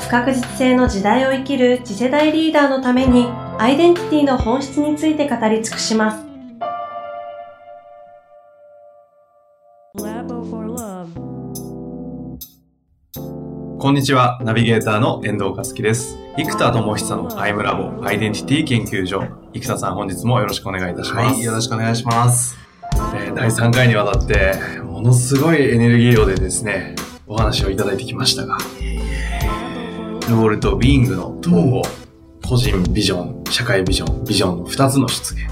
不確実性の時代を生きる次世代リーダーのためにアイデンティティの本質について語り尽くしますこんにちは、ナビゲーターの遠藤和樹です。生田智久のアイムラボアイデンティティ研究所。生田さん、本日もよろしくお願いいたします。はい、よろしくお願いします。えー第3回にわたって、ものすごいエネルギー量でですね、お話をいただいてきましたが、ロールとビーイングの統合、個人ビジョン、社会ビジョン、ビジョンの2つの出現。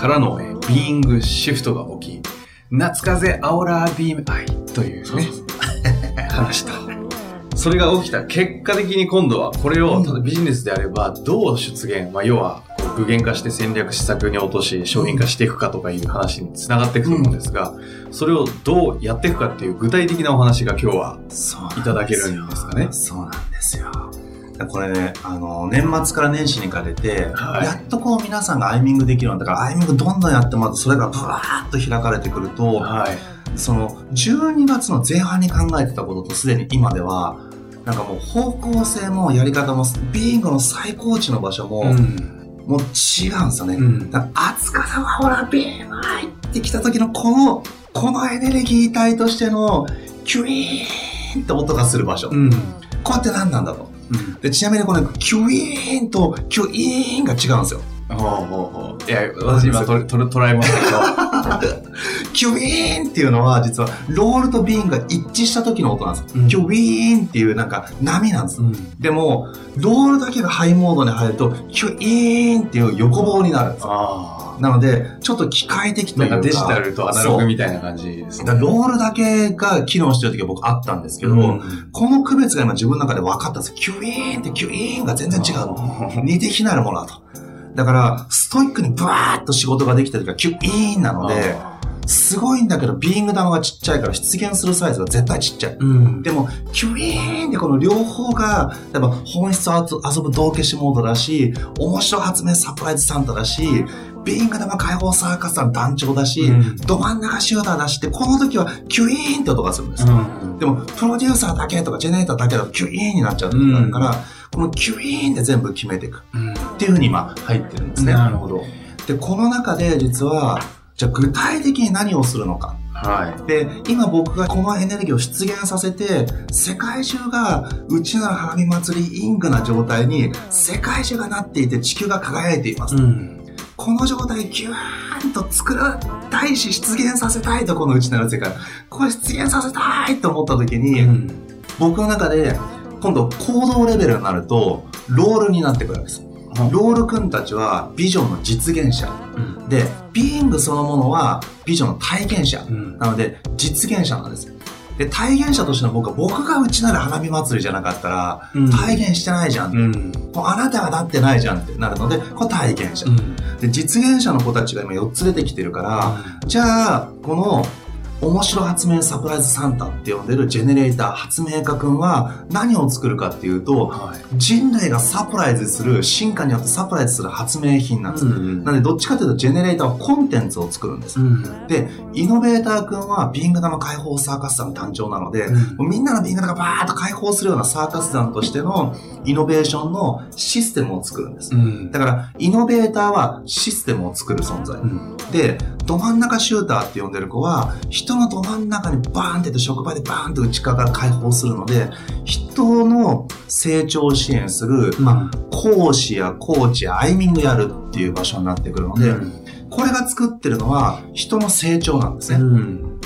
からの、えービーイングシフトが起き、夏風アオラビームアイというね、話と。それが起きた結果的に今度はこれをただビジネスであればどう出現、まあ、要は具現化して戦略施策に落とし商品化していくかとかいう話につながっていくと思うんですが、それをどうやっていくかっていう具体的なお話が今日はいただけるんですかね。そうなんですよ。これね、あの、年末から年始にかけて、はいやっとこう皆さんがアイミングできるようになったから、アイミングどんどんやってもらって、それがブワーッと開かれてくると、はい。その、12月の前半に考えてたこととすでに今では、なんかもう方向性もやり方も、ビングの最高値の場所も、うん。もう違うんですよね。うん。だから熱かさはほら、ビーム入ってきた時のこの、このエネルギー体としての、キュイーンって音がする場所。うん。こうやって何なんだと。うん。で、ちなみにこのキュイーンとキュイーンが違うんですよ。ほうほうほう。いや、私今とと捉えましたけど。キュイーンっていうのは実はロールとビーンが一致した時の音なんですよ。うんキュイーンっていうなんか波なんです。うん。でも、ロールだけがハイモードに入ると、キュイーンっていう横棒になるんですよ。あなので、ちょっと機械的あ。といんかデジタルとアナログみたいな感じですね。ロールだけが機能してる時は僕あったんですけど、うんこの区別が今自分の中で分かったんですよ。キュイーンってキュイーンが全然違うの。似て非なるものだと。だから、ストイックにブワーッと仕事ができた時はキュイーンなので、すごいんだけど、ビーイング玉がちっちゃいから出現するサイズが絶対ちっちゃい。うん。でも、キュイーンってこの両方が、例えば本質を遊ぶ道化師モードだし、面白発明サプライズサンタだし、ビーイング玉解放サーカス団団長だし、うんど真ん中シューターだしって、この時はキュイーンって音がするんですよ。うん。でも、プロデューサーだけとかジェネレーターだけだとキュイーンになっちゃうから、このキュイーンで全部決めていくうん。っていうふうに今入ってるんですね。なるほど。で、この中で実は、じゃあ具体的に何をするのか。はい。で、今僕がこのエネルギーを出現させて、世界中が内なる花火祭りイングな状態に、世界中がなっていて地球が輝いています。ん。この状態ギューンと作らたいし出現させたいと、この内なる世界。これ出現させたいと思った時に、僕の中で、今度行動レベルになると、ロールになってくるわけです。ロール君たちはビジョンの実現者。うん。で、ビーイングそのものはビジョンの体験者。うん。なので、実現者なんです。で、体現者としての僕は、僕が内なる花火祭りじゃなかったら、うん体現してないじゃん。うん。もうあなたがなってないじゃんってなるので、これ体現者。うん。で、実現者の子たちが今4つ出てきてるから、じゃあ、この、面白発明サプライズサンタって呼んでるジェネレーター発明家くんは何を作るかっていうと、はい。人類がサプライズする、進化によってサプライズする発明品なんです。んなので、どっちかというと、ジェネレーターはコンテンツを作るんです。うん。で、イノベーター君はビング玉解放サーカス団の誕生なので、もうみんなのビング玉がバーッと解放するようなサーカス団としてのイノベーションのシステムを作るんです。うん。だから、イノベーターはシステムを作る存在。うん。で、ど真ん中シューターって呼んでる子は、人のど真ん中にバーンって職場でバーンと内側から解放するので、人の成長を支援する、まあ、講師やコーチやアイミングやるっていう場所になってくるので、これが作ってるのは人の成長なんですね。ん。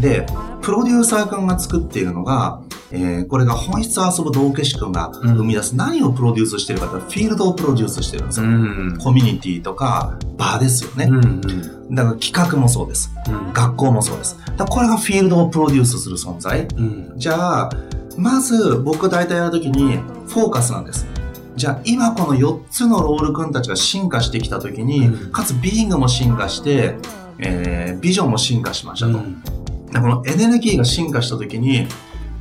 で、プロデューサー君が作っているのが、えーこれが本質を遊ぶ道化師君が生み出す、何をプロデュースしてるかというと、フィールドをプロデュースしてるんですよ。ん。コミュニティとか、場ですよね。うん。だから企画もそうです。うん。学校もそうです。だこれがフィールドをプロデュースする存在。うん。じゃあ、まず僕大体やるときに、フォーカスなんです。じゃあ今この4つのロール君たちが進化してきた時に、うんかつビーイングも進化して、えービジョンも進化しましたと。でこのエネルギーが進化した時に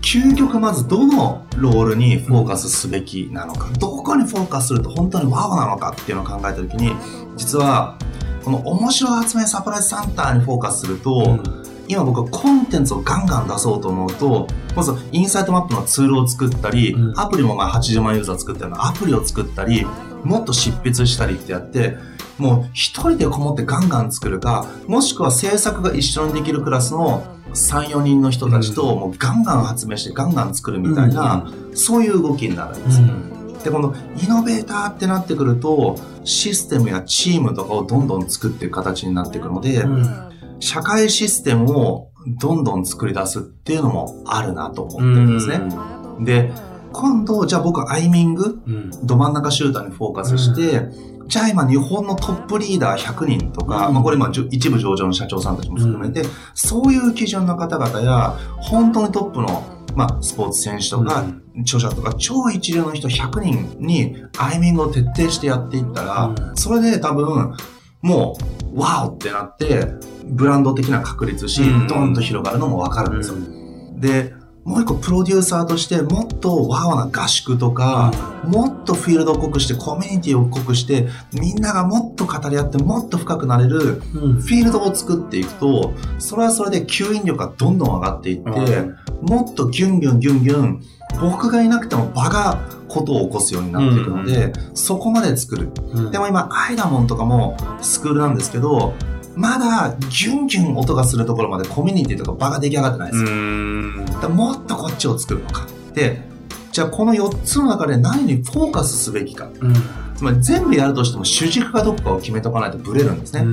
究極まずどのロールにフォーカスすべきなのか、どこにフォーカスすると本当にワオなのかっていうのを考えた時に実はこの面白発明サプライズサンターにフォーカスすると、今僕はコンテンツをガンガン出そうと思うとまずインサイトマップのツールを作ったり、うん。アプリもまあ80万ユーザー作ったようなアプリを作ったりもっと執筆したりってやってもう一人でこもってガンガン作るかもしくは制作が一緒にできるクラスの34人の人たちともうガンガン発明してガンガン作るみたいな、そういう動きになるんですよ、でこのイノベーターってなってくるとシステムやチームとかをどんどん作っていく形になっていくので、社会システムをどんどん作り出すっていうのもあるなと思ってるんですね。で、今度、じゃあ僕はアイミング、ど真ん中シューターにフォーカスして、じゃあ今日本のトップリーダー100人とか、うん。まあこれ今じゅ一部上場の社長さんたちも含めて、そういう基準の方々や、本当にトップの、まあスポーツ選手とか、著者とか超一流の人100人にアイミングを徹底してやっていったら、うん。それで多分もうワオってなってブランド的な確立し、うん。ドンと広がるのもわかるんですよ。でもう一個プロデューサーとしてもっとワオな合宿とか、もっとフィールドを濃くしてコミュニティを濃くしてみんながもっと語り合ってもっと深くなれるフィールドを作っていくとそれはそれで吸引力がどんどん上がっていって、もっとギュンギュンギュンギュン僕がいなくても場がことを起こすようになっていくので、そこまで作る。でも今アイダモンとかもスクールなんですけどまだギュンギュン音がするところまでコミュニティとか場が出来上がってないんです。よ、だからもっとこっちを作るのか。でじゃあこの4つの中で何にフォーカスすべきか。つまり全部やるとしても主軸かどこかを決めとかないとブレるんですね、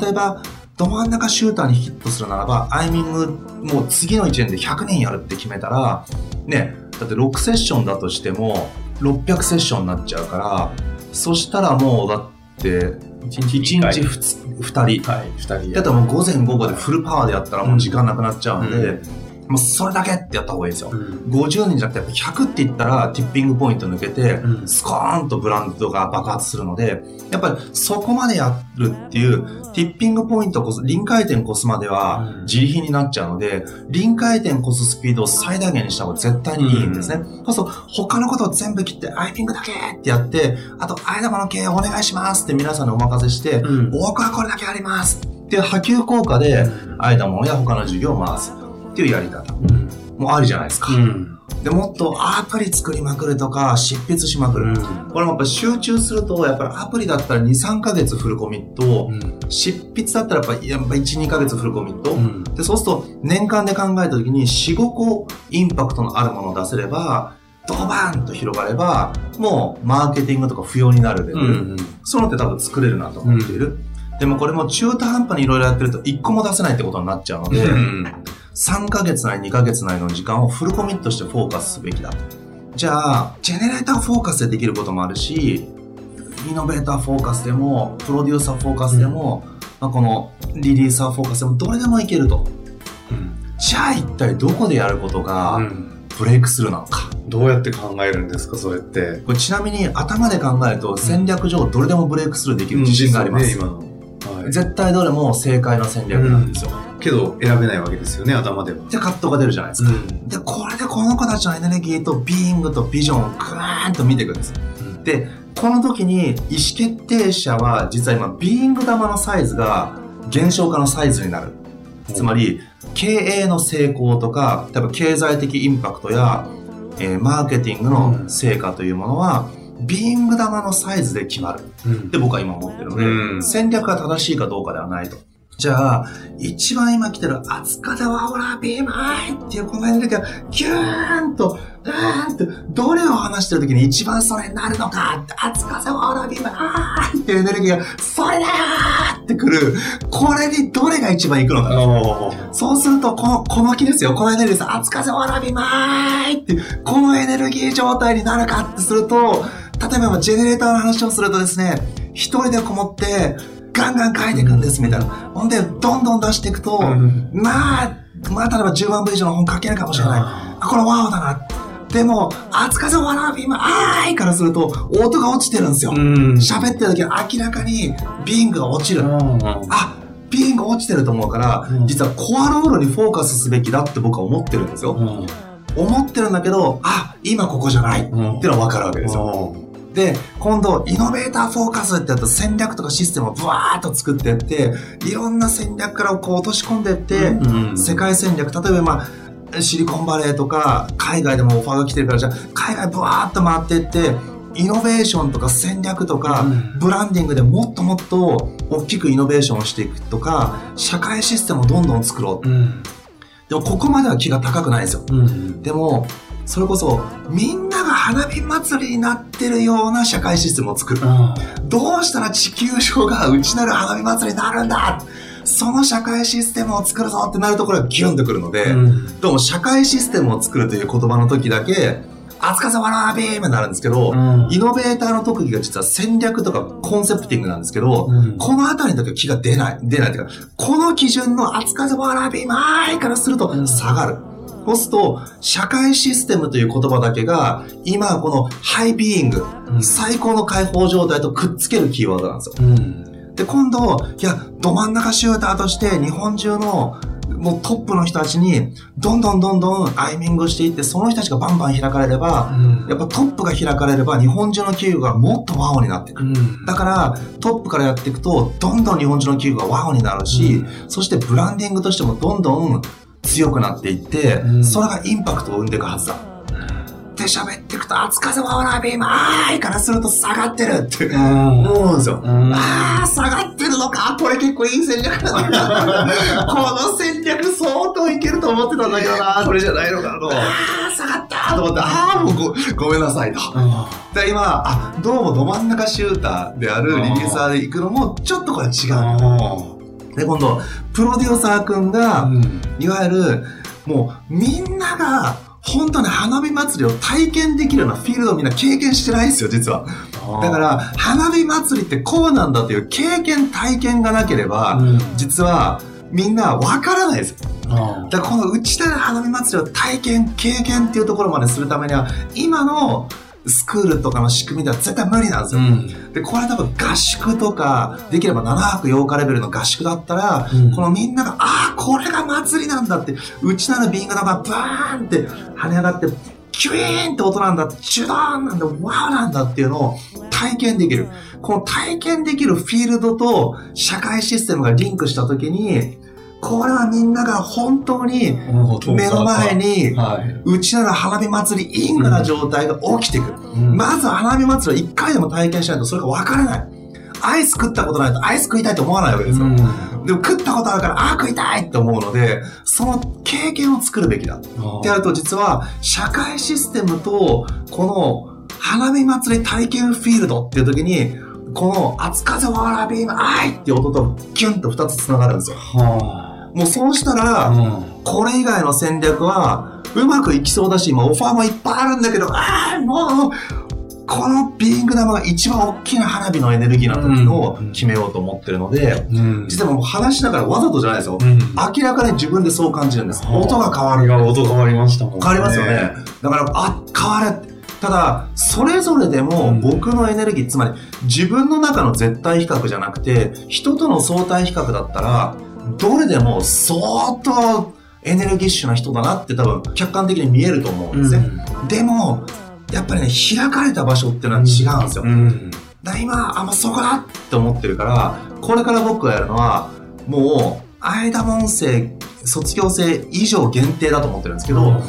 例えばど真ん中シューターにヒットするならばアイミングもう次の1年で100年やるって決めたらねだって6セッションだとしても600セッションになっちゃうからそしたらもうだって1日はい2人。はい、二人だったらもう午前午後でフルパワーでやったらもう時間なくなっちゃうので、もうそれだけってやった方がいいですよ。50人じゃなくてやっぱ100って言ったらティッピングポイント抜けて、うん。スコーンとブランドが爆発するので、やっぱりそこまでやるっていう、ティッピングポイントこそ、臨界点越すまではうん。自利品になっちゃうので、臨界点越すスピードを最大限にした方が絶対にいいんですね。そうすると、他のことを全部切って、アイピングだけってやって、あと、アイダマの経営お願いしますって皆さんにお任せして、うん。僕はこれだけやりますっていう波及効果で、アイダモンや他の授業を回すっていうやり方もありじゃないですか。で、もっとアプリ作りまくるとか、執筆しまくる。これもやっぱ集中すると、やっぱりアプリだったら2、3ヶ月フルコミット、執筆だったらやっぱやっぱ1、2ヶ月フルコミット。で、そうすると年間で考えた時に4、5個インパクトのあるものを出せれば、ドバーンと広がれば、もうマーケティングとか不要になるレベル。そういうのって多分作れるなと思っている。でもこれも中途半端にいろいろやってると1個も出せないってことになっちゃうので、3ヶ月内、2ヶ月内の時間をフルコミットしてフォーカスすべきだと。じゃあ、ジェネレーターフォーカスでできることもあるし、イノベーターフォーカスでも、プロデューサーフォーカスでも、まあ、このリリーサーフォーカスでもどれでもいけると。じゃあ一体どこでやることがブレイクスルーなのか？どうやって考えるんですか、それって。これちなみに頭で考えると戦略上どれでもブレイクスルーできる自信があります。ね、今の。はい、絶対どれも正解の戦略なんですよ。けど選べないわけですよね、頭では。で、カットが出るじゃないですか。で、これでこの子たちのエネルギーとビーイングとビジョンをグーンと見ていくんです。で、この時に意思決定者は実は今ビーイング玉のサイズが減少化のサイズになる。つまり、経営の成功とか、例えば経済的インパクトや、えーマーケティングの成果というものは、ビーイング玉のサイズで決まる。って僕は今思ってるので、うん戦略が正しいかどうかではないと。じゃあ、一番今来てる、熱風はほら、ビームアイっていうこのエネルギーが、ギューンと、うーんって、どれを話してる時に一番それになるのかって、熱風はほら、ビームアイっていうエネルギーが、それだよーってくる。これにどれが一番行くのか。そうすると、この、この木ですよ。このエネルギーです。熱風はほら、ビームアイって、このエネルギー状態になるかってすると、例えばジェネレーターの話をするとですね、一人でこもって、ガンガン書いていくんですみたいな。ほんで、どんどん出していくと、まあ、まあ、例えば10万部以上の本書けるかもしれない。あ、これワオだな。でも、熱風わらび今、あーいからすると、音が落ちてるんですよ。うん。喋ってる時は明らかにビングが落ちる。あ、ビング落ちてると思うから、うん実はコアロールにフォーカスすべきだって僕は思ってるんですよ。思ってるんだけど、あ、今ここじゃないっていうのは分かるわけですよ。で、今度、イノベーターフォーカスってやると戦略とかシステムをブワーッと作っていって、いろんな戦略からこう落とし込んでいって、うん世界戦略、例えばまあ、シリコンバレーとか、海外でもオファーが来てるから、じゃあ、海外ブワーッと回っていって、イノベーションとか戦略とか、うんブランディングでもっともっと大きくイノベーションをしていくとか、社会システムをどんどん作ろう。うん。でも、ここまでは気が高くないんですよ。うん。でも、それこそ、みんなが花火祭りになってるような社会システムを作る。どうしたら地球上が内なる花火祭りになるんだ？その社会システムを作るぞってなるところがギュンとくるので、うん。どうも社会システムを作るという言葉の時だけ、熱風わらびーになるんですけど、うんイノベーターの特技が実は戦略とかコンセプティングなんですけど、うんこのあたりの時は気が出ない。出ないというか、この基準の熱風わらびまーいからすると下がる。そうすると、社会システムという言葉だけが、今このハイビーイング、うん最高の解放状態とくっつけるキーワードなんですよ。うん。で、今度、いや、ど真ん中シューターとして日本中のもうトップの人たちに、どんどんどんどんアイミングしていって、その人たちがバンバン開かれれば、やっぱトップが開かれれば、日本中の企業がもっとワオになっていく。うん。だから、トップからやっていくと、どんどん日本中の企業がワオになるし、うそしてブランディングとしてもどんどん強くなっていって、うんそれがインパクトを生んでいくはずだ。って喋っていくと、熱風わらびまーいからすると下がってるって思うんですよ。うんああ、下がってるのか。これ結構いい戦略だな。この戦略相当いけると思ってたんだけどな。これじゃないのかと。ああ、下がったと思って、ああ、もうごごめんなさいと。で、今、あ、どうもど真ん中シューターであるリリーサーで行くのも、ちょっとこれ違う。で、今度、プロデューサーくんが、いわゆる、もう、みんなが、本当に花火祭りを体験できるようなフィールドをみんな経験してないんですよ、実は。だから、花火祭りってこうなんだという経験、体験がなければ、実は、みんなわからないです。だからこの内田の花火祭りを体験、経験っていうところまでするためには、今のスクールとかの仕組みでは絶対無理なんですよ。で、これ多分合宿とか、できれば7泊8日レベルの合宿だったら、うんこのみんなが、ああ、これが祭りなんだって、内なるビングのがバーンって跳ね上がって、キュイーンって音なんだ、チュドーンなんだ、ワーなんだっていうのを体験できる。この体験できるフィールドと社会システムがリンクしたときに、これはみんなが本当に目の前に、はい。うちなら花火祭りイングな状態が起きてくる。うんまず花火祭りを一回でも体験しないとそれがわからない。アイス食ったことないとアイス食いたいと思わないわけですよ。でも食ったことあるから、ああー食いたいって思うので、その経験を作るべきだ。ってやると実は社会システムとこの花火祭り体験フィールドっていう時にこの熱風わらびの愛っていう音とキュンと二つ繋がるんですよ。はもうそうしたら。これ以外の戦略はうまくいきそうだし、今オファーもいっぱいあるんだけど、ああ、もう、このビーイング玉が一番大きな花火のエネルギーな時を決めようと思ってるので、うん。実はもう話しながらわざとじゃないですよ。うん。明らかに自分でそう感じるんです。はあ音が変わる。が音変わりましたもんね。変わりますよね。だから、あ、変わる。ただ、それぞれでもうん僕のエネルギー、つまり自分の中の絶対比較じゃなくて、人との相対比較だったら、どれでも相当エネルギッシュな人だなって多分客観的に見えると思うんですね。でも、やっぱりね、開かれた場所っていうのは違うんですよ。うん。だから今、あ、もうそこだって思ってるから、これから僕がやるのは、もう、間門生、卒業生以上限定だと思ってるんですけど、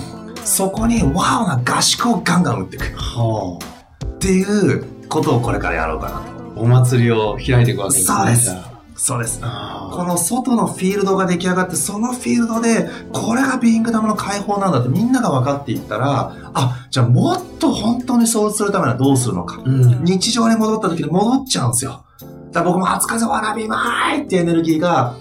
そこにワオな合宿をガンガン打っていくはっていうことをこれからやろうかなと。あ。お祭りを開いていくわけですね。そうですそうです。あこの外のフィールドが出来上がって、そのフィールドで、これがビーイングダムの解放なんだってみんなが分かっていったら、あ、じゃあもっと本当にそうするためにはどうするのか。うん。日常に戻った時に戻っちゃうんですよ。だから僕も熱風わらびまーいってエネルギーが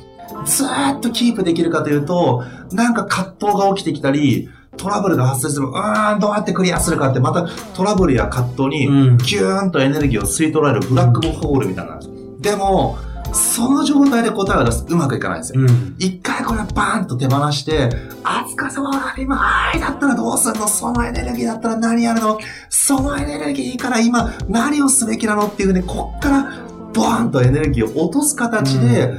ずーっとキープできるかというと、なんか葛藤が起きてきたり、トラブルが発生する。うーん、どうやってクリアするかって、またトラブルや葛藤にうんギューンとエネルギーを吸い取られるブラックホールみたいな。でも、その状態で答えを出す。とうまくいかないんですよ。うん。一回これバーンと手放して、あつかさまは今、はいだったらどうするの？そのエネルギーだったら何やるの？そのエネルギーから今何をすべきなの？っていうふうに、こっからボーンとエネルギーを落とす形で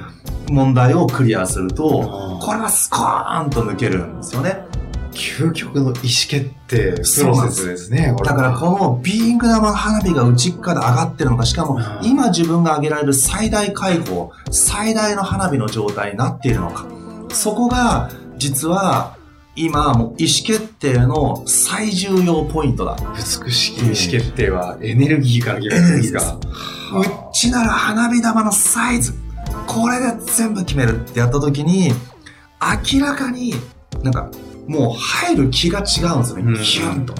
問題をクリアすると、これはスコーンと抜けるんですよね。究極の意思決定プロセスですね。だからこのビーイング玉の花火が内側で上がってるのか、しかもうん今自分が上げられる最大解放、最大の花火の状態になっているのか。そこが実は今もう意思決定の最重要ポイントだ。美しき意思決定はエネルギーから決めるんですか。うちなら花火玉のサイズ、これで全部決めるってやった時に、明らかになんかもう入る気が違うんですよね。うんギュンと。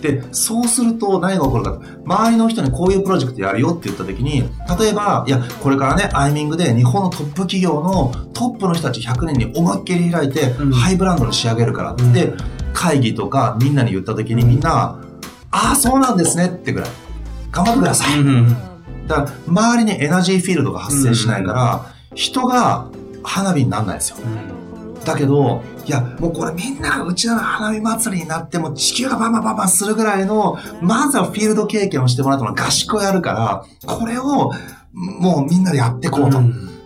で、そうすると何が起こるか。周りの人にこういうプロジェクトやるよって言った時に、例えば、いや、これからね、アイミングで日本のトップ企業のトップの人たち100人に思いっきり開いて、うんハイブランドに仕上げるからって、うん会議とかみんなに言った時にみんな、ああ、そうなんですねってぐらい。頑張ってください。うんだから周りにエナジーフィールドが発生しないから、人が花火にならないですよ。だけど、いや、もうこれみんなうちの花火祭りになっても地球がバンバンバンバンするぐらいの、まずはフィールド経験をしてもらったの合宿をやるから、これをもうみんなでやっていこうと。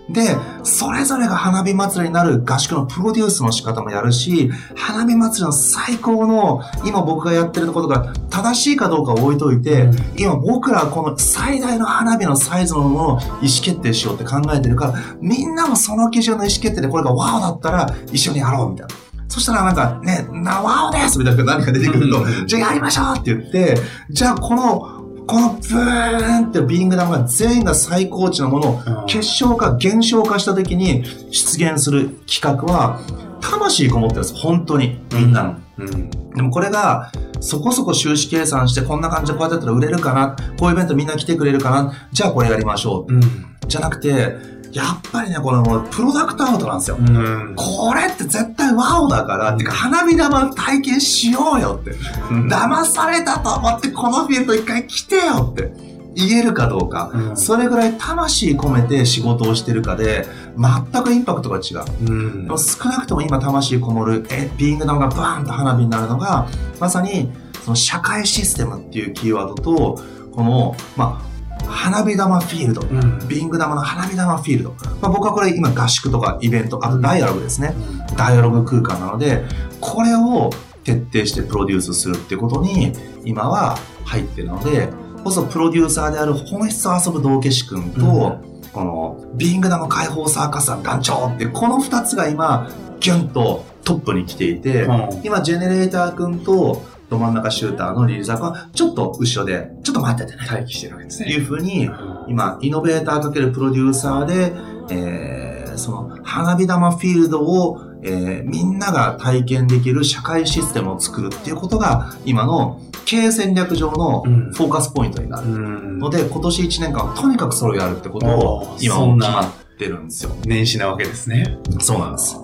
で、それぞれが花火祭りになる合宿のプロデュースの仕方もやるし、花火祭りの最高の、今僕がやってることが正しいかどうかを置いといて、うん今僕らはこの最大の花火のサイズのものを意思決定しようって考えてるから、みんなもその基準の意思決定でこれがワオだったら一緒にやろうみたいな。そしたらなんかね、な、ワオですみたいな何か出てくると、うんじゃあやりましょうって言って、じゃあこの、このブーンってビーイング玉が全員が最高値のものをうん結晶化、減少化した時に出現する企画は、魂こもってるんです。本当に。みんなの。うん。でもこれが、そこそこ収支計算して、こんな感じでこうやってやったら売れるかな、こういうイベントみんな来てくれるかな、じゃあこれやりましょう。うん。じゃなくて、やっぱりね、このプロダクトアウトなんですよ。うん。これって絶対ワオだから、ってか花火玉体験しようよって。騙されたと思ってこのフィールド一回来てよって言えるかどうか。うんそれぐらい魂込めて仕事をしてるかで、全くインパクトが違う。うんでも少なくとも今魂こもる、え、ビーイング玉がバーンと花火になるのが、まさに、その社会システムっていうキーワードと、この、まあ、花火玉フィールド。うんビング玉の花火玉フィールド。まあ、僕はこれ今合宿とかイベント、あとダイアログですね。ダイアログ空間なので、これを徹底してプロデュースするってことに今は入ってるので、こそプロデューサーである本質を遊ぶ道化師君と、このビング玉解放サーカス団団長ってこの二つが今、ギュンとトップに来ていて、うん今ジェネレーター君とど真ん中シューターのリリーザー君はちょっと後ろで、ちょっと待っててね。待機してるわけですね。いうふうに、今、イノベーターかけるプロデューサーで、えーその花火玉フィールドを、えーみんなが体験できる社会システムを作るっていうことが、今の経営戦略上のうんフォーカスポイントになる。うんので、今年1年間はとにかくそれをやるってことを今も決まってるんですよ。年始なわけですね。そうなんです。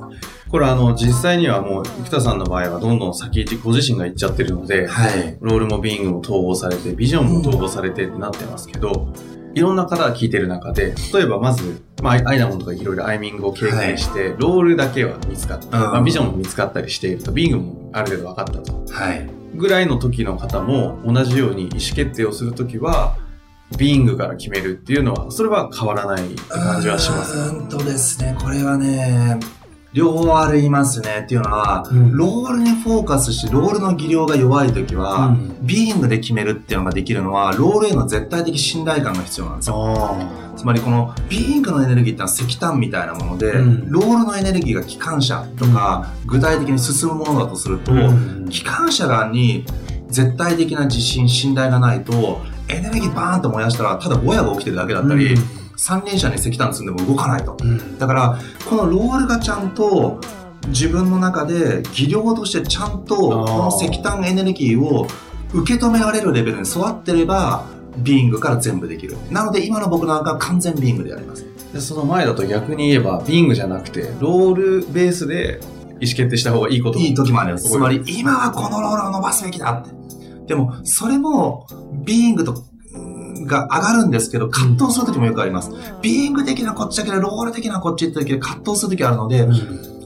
これあの、実際にはもう、生田さんの場合はどんどん先行ってご自身が行っちゃってるので、はい。ロールもビーイングも統合されて、ビジョンも統合されてってなってますけど、いろんな方が聞いてる中で、例えばまず、まあ、アイアイダモンとかいろいろアイミングを経験して、ロールだけは見つかった。うんまあ、ビジョンも見つかったりしていると、ビングもある程度分かったと。はい。ぐらいの時の方も同じように意思決定をするときは、ビーイングから決めるっていうのは、それは変わらないって感じはします。うーんとですね、これはね、両方ありますね。っていうのは、うん。ロールにフォーカスして、ロールの技量が弱いときは、うん。ビーイングで決めるっていうのができるのは、ロールへの絶対的信頼感が必要なんですよ。あつまりこのビーイングのエネルギーってのは石炭みたいなもので、うん。ロールのエネルギーが機関車とか、具体的に進むものだとすると、うん。機関車側に絶対的な自信、信頼がないと、エネルギーバーンと燃やしたら、ただボヤが起きてるだけだったり、三輪車に石炭積んでも動かないと。うんだから、このロールがちゃんと自分の中で技量としてちゃんとこの石炭エネルギーを受け止められるレベルに育ってれば、ビーイングから全部できる。なので今の僕なんかは完全ビーイングでやります。でその前だと逆に言えば、ビーイングじゃなくて、ロールベースで意思決定した方がいいこともいい時もあります。つまり、今はこのロールを伸ばすべきだって。でも、それも、ビーイングと、うんが上がるんですけど、葛藤するときもよくあります。ビーイング的なこっちだけで、ロール的なこっちって時で葛藤するときあるので、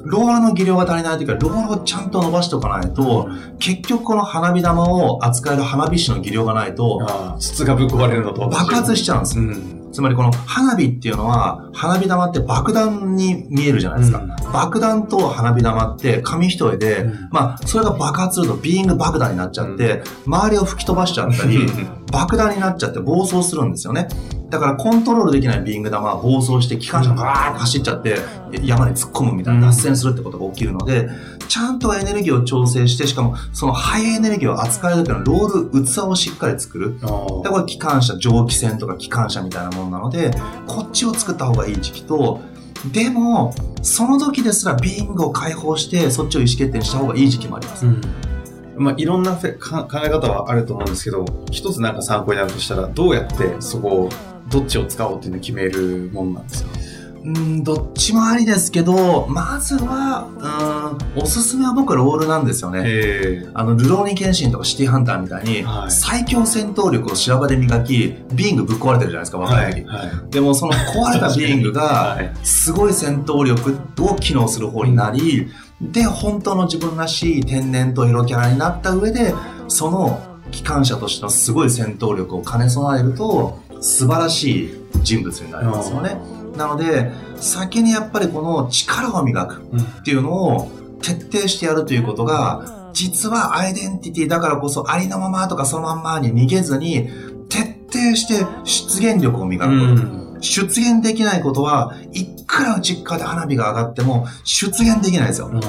ロールの技量が足りないときは、ロールをちゃんと伸ばしておかないと、結局この花火玉を扱える花火師の技量がないと、筒がぶっ壊れるのと爆発しちゃうんです。うんつまりこの花火っていうのは、花火玉って爆弾に見えるじゃないですか。うん、爆弾と花火玉って紙一重で、うん、まあ、それが爆発するとビーイング爆弾になっちゃって、うん、周りを吹き飛ばしちゃったり、爆弾になっちゃって暴走するんですよね。だからコントロールできないビーイング玉は暴走して機関車がガーッと走っちゃって山に突っ込むみたいな脱線するってことが起きるので、ちゃんとエネルギーを調整して、しかもそのハイエネルギーを扱える時のロール、器をしっかり作る。で、これ機関車、蒸気船とか機関車みたいなものなので、こっちを作った方がいい時期と、でも、その時ですらビングを解放して、そっちを意思決定した方がいい時期もあります。うんまあ、いろんな考え方はあると思うんですけど、一つなんか参考になるとしたら、どうやってそこを、どっちを使おうっていうのを決めるものなんですか？うん、どっちもありですけど、まずは、うん、おすすめは僕ロールなんですよね。あの、ルローニケンシンとかシティハンターみたいに、はい、最強戦闘力を修羅場で磨き、ビングぶっ壊れてるじゃないですか、若い時、はい。はい、でもその壊れたビングが、すごい戦闘力を機能する方になり、で、本当の自分らしい天然と色キャラになった上で、その機関車としてのすごい戦闘力を兼ね備えると、素晴らしい人物になりますよね。なので、先にやっぱりこの力を磨くっていうのを徹底してやるということが、実はアイデンティティだからこそありのままとかそのまんまに逃げずに、徹底して出現力を磨くこと。うん出現できないことは、いくら内側で花火が上がっても出現できないですよ。うん、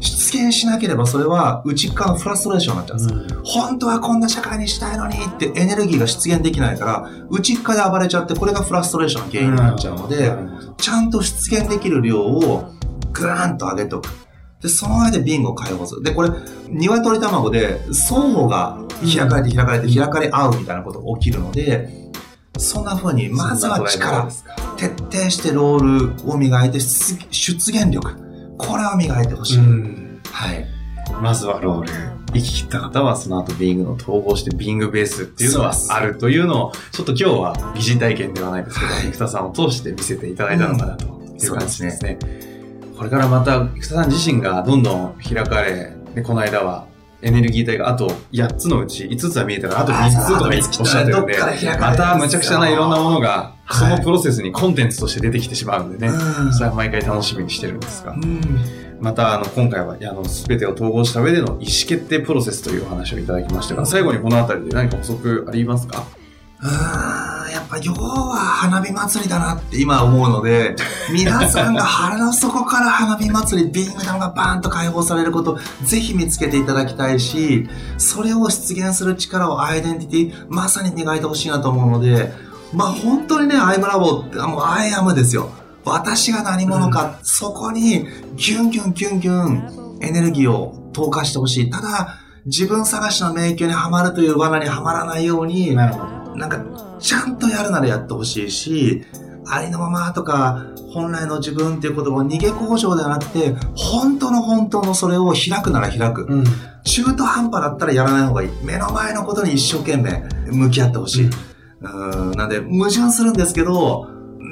出現しなければそれは内側のフラストレーションになっちゃうんです、うん、本当はこんな社会にしたいのにってエネルギーが出現できないから、内側で暴れちゃってこれがフラストレーションの原因になっちゃうので、うん、ちゃんと出現できる量をグーンと上げておく。で、その上でビンゴを解放する。で、これ、鶏卵で双方が開かれて開かれて開かれ合うみたいなことが起きるので、そんな風に、まずは力、徹底してロールを磨いて、出現力、これを磨いてほしい。はい。まずはロール。生き切った方はその後ビングの統合してビングベースっていうのはあるというのを、ちょっと今日は疑似体験ではないですけど、生田さんを通して見せていただいたのかなという感じですね。これからまた生田さん自身がどんどん開かれ、でこの間はエネルギー体があと8つのうち5つは見えたらあと3つとかおっしゃってるんで、またむちゃくちゃないろんなものが、そのプロセスにコンテンツとして出てきてしまうんでね、それは毎回楽しみにしてるんですが、またあの今回はあの全てを統合した上での意思決定プロセスというお話をいただきましたが、最後にこのあたりで何か補足ありますか？うんやっぱ要は花火祭りだなって今思うので、皆さんが腹の底から花火祭り、ビーム玉がバーンと解放されること、ぜひ見つけていただきたいし、それを出現する力をアイデンティティ、まさに磨いてほしいなと思うので、まあ本当にね、アイムラボって、もうアイアムですよ。私が何者か、うん、そこにギュンギュンギュンギュンエネルギーを投下してほしい。ただ、自分探しの迷宮にはまるという罠にはまらないように、なるほどなんか、ちゃんとやるならやってほしいし、ありのままとか、本来の自分っていうことも逃げ工場ではなくて、本当の本当のそれを開くなら開く。うん、中途半端だったらやらない方がいい。目の前のことに一生懸命向き合ってほしい。うん、なんで、矛盾するんですけど、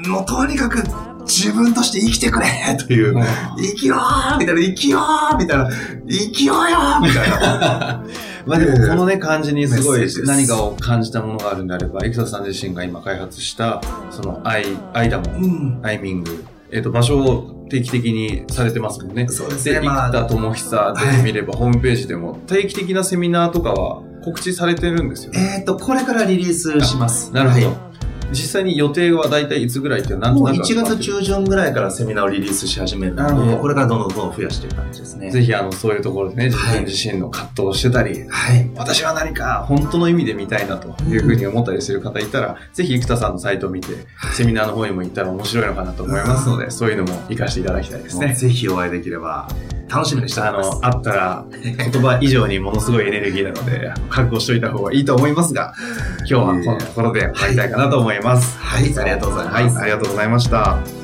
もうとにかく自分として生きてくれという、うん、生きようみたいな、生きようみたいな、生きようよみたいな。まあでもこのね、感じにすごい何かを感じたものがあるんであれば、生田さん自身が今開発した、そのアイ、アイダモン、アイミング、えっ、と、場所を定期的にされてますもんね。そうですね。で、生田智久で見れば、ホームページでも定期的なセミナーとかは告知されてるんですよね。えっ、と、これからリリースします。なるほど。実際に予定は大体いつぐらいってなんとなくもう1月中旬ぐらいからセミナーをリリースし始めるので、これからどんどんどんどん増やしていく感じですね。ぜひあの、そういうところでね、自分自身の葛藤をしてたり、はい、私は何か本当の意味で見たいなというふうに思ったりする方いたら、うん、ぜひ生田さんのサイトを見て、セミナーの方にも行ったら面白いのかなと思いますので、そういうのも活かしていただきたいですね。ぜひお会いできれば楽しみにしてあの、あったら、言葉以上にものすごいエネルギーなので、覚悟しといた方がいいと思いますが、今日はこのところで終わりたいかなと思います。はい、ありがとうございます。はい、ありがとうございました。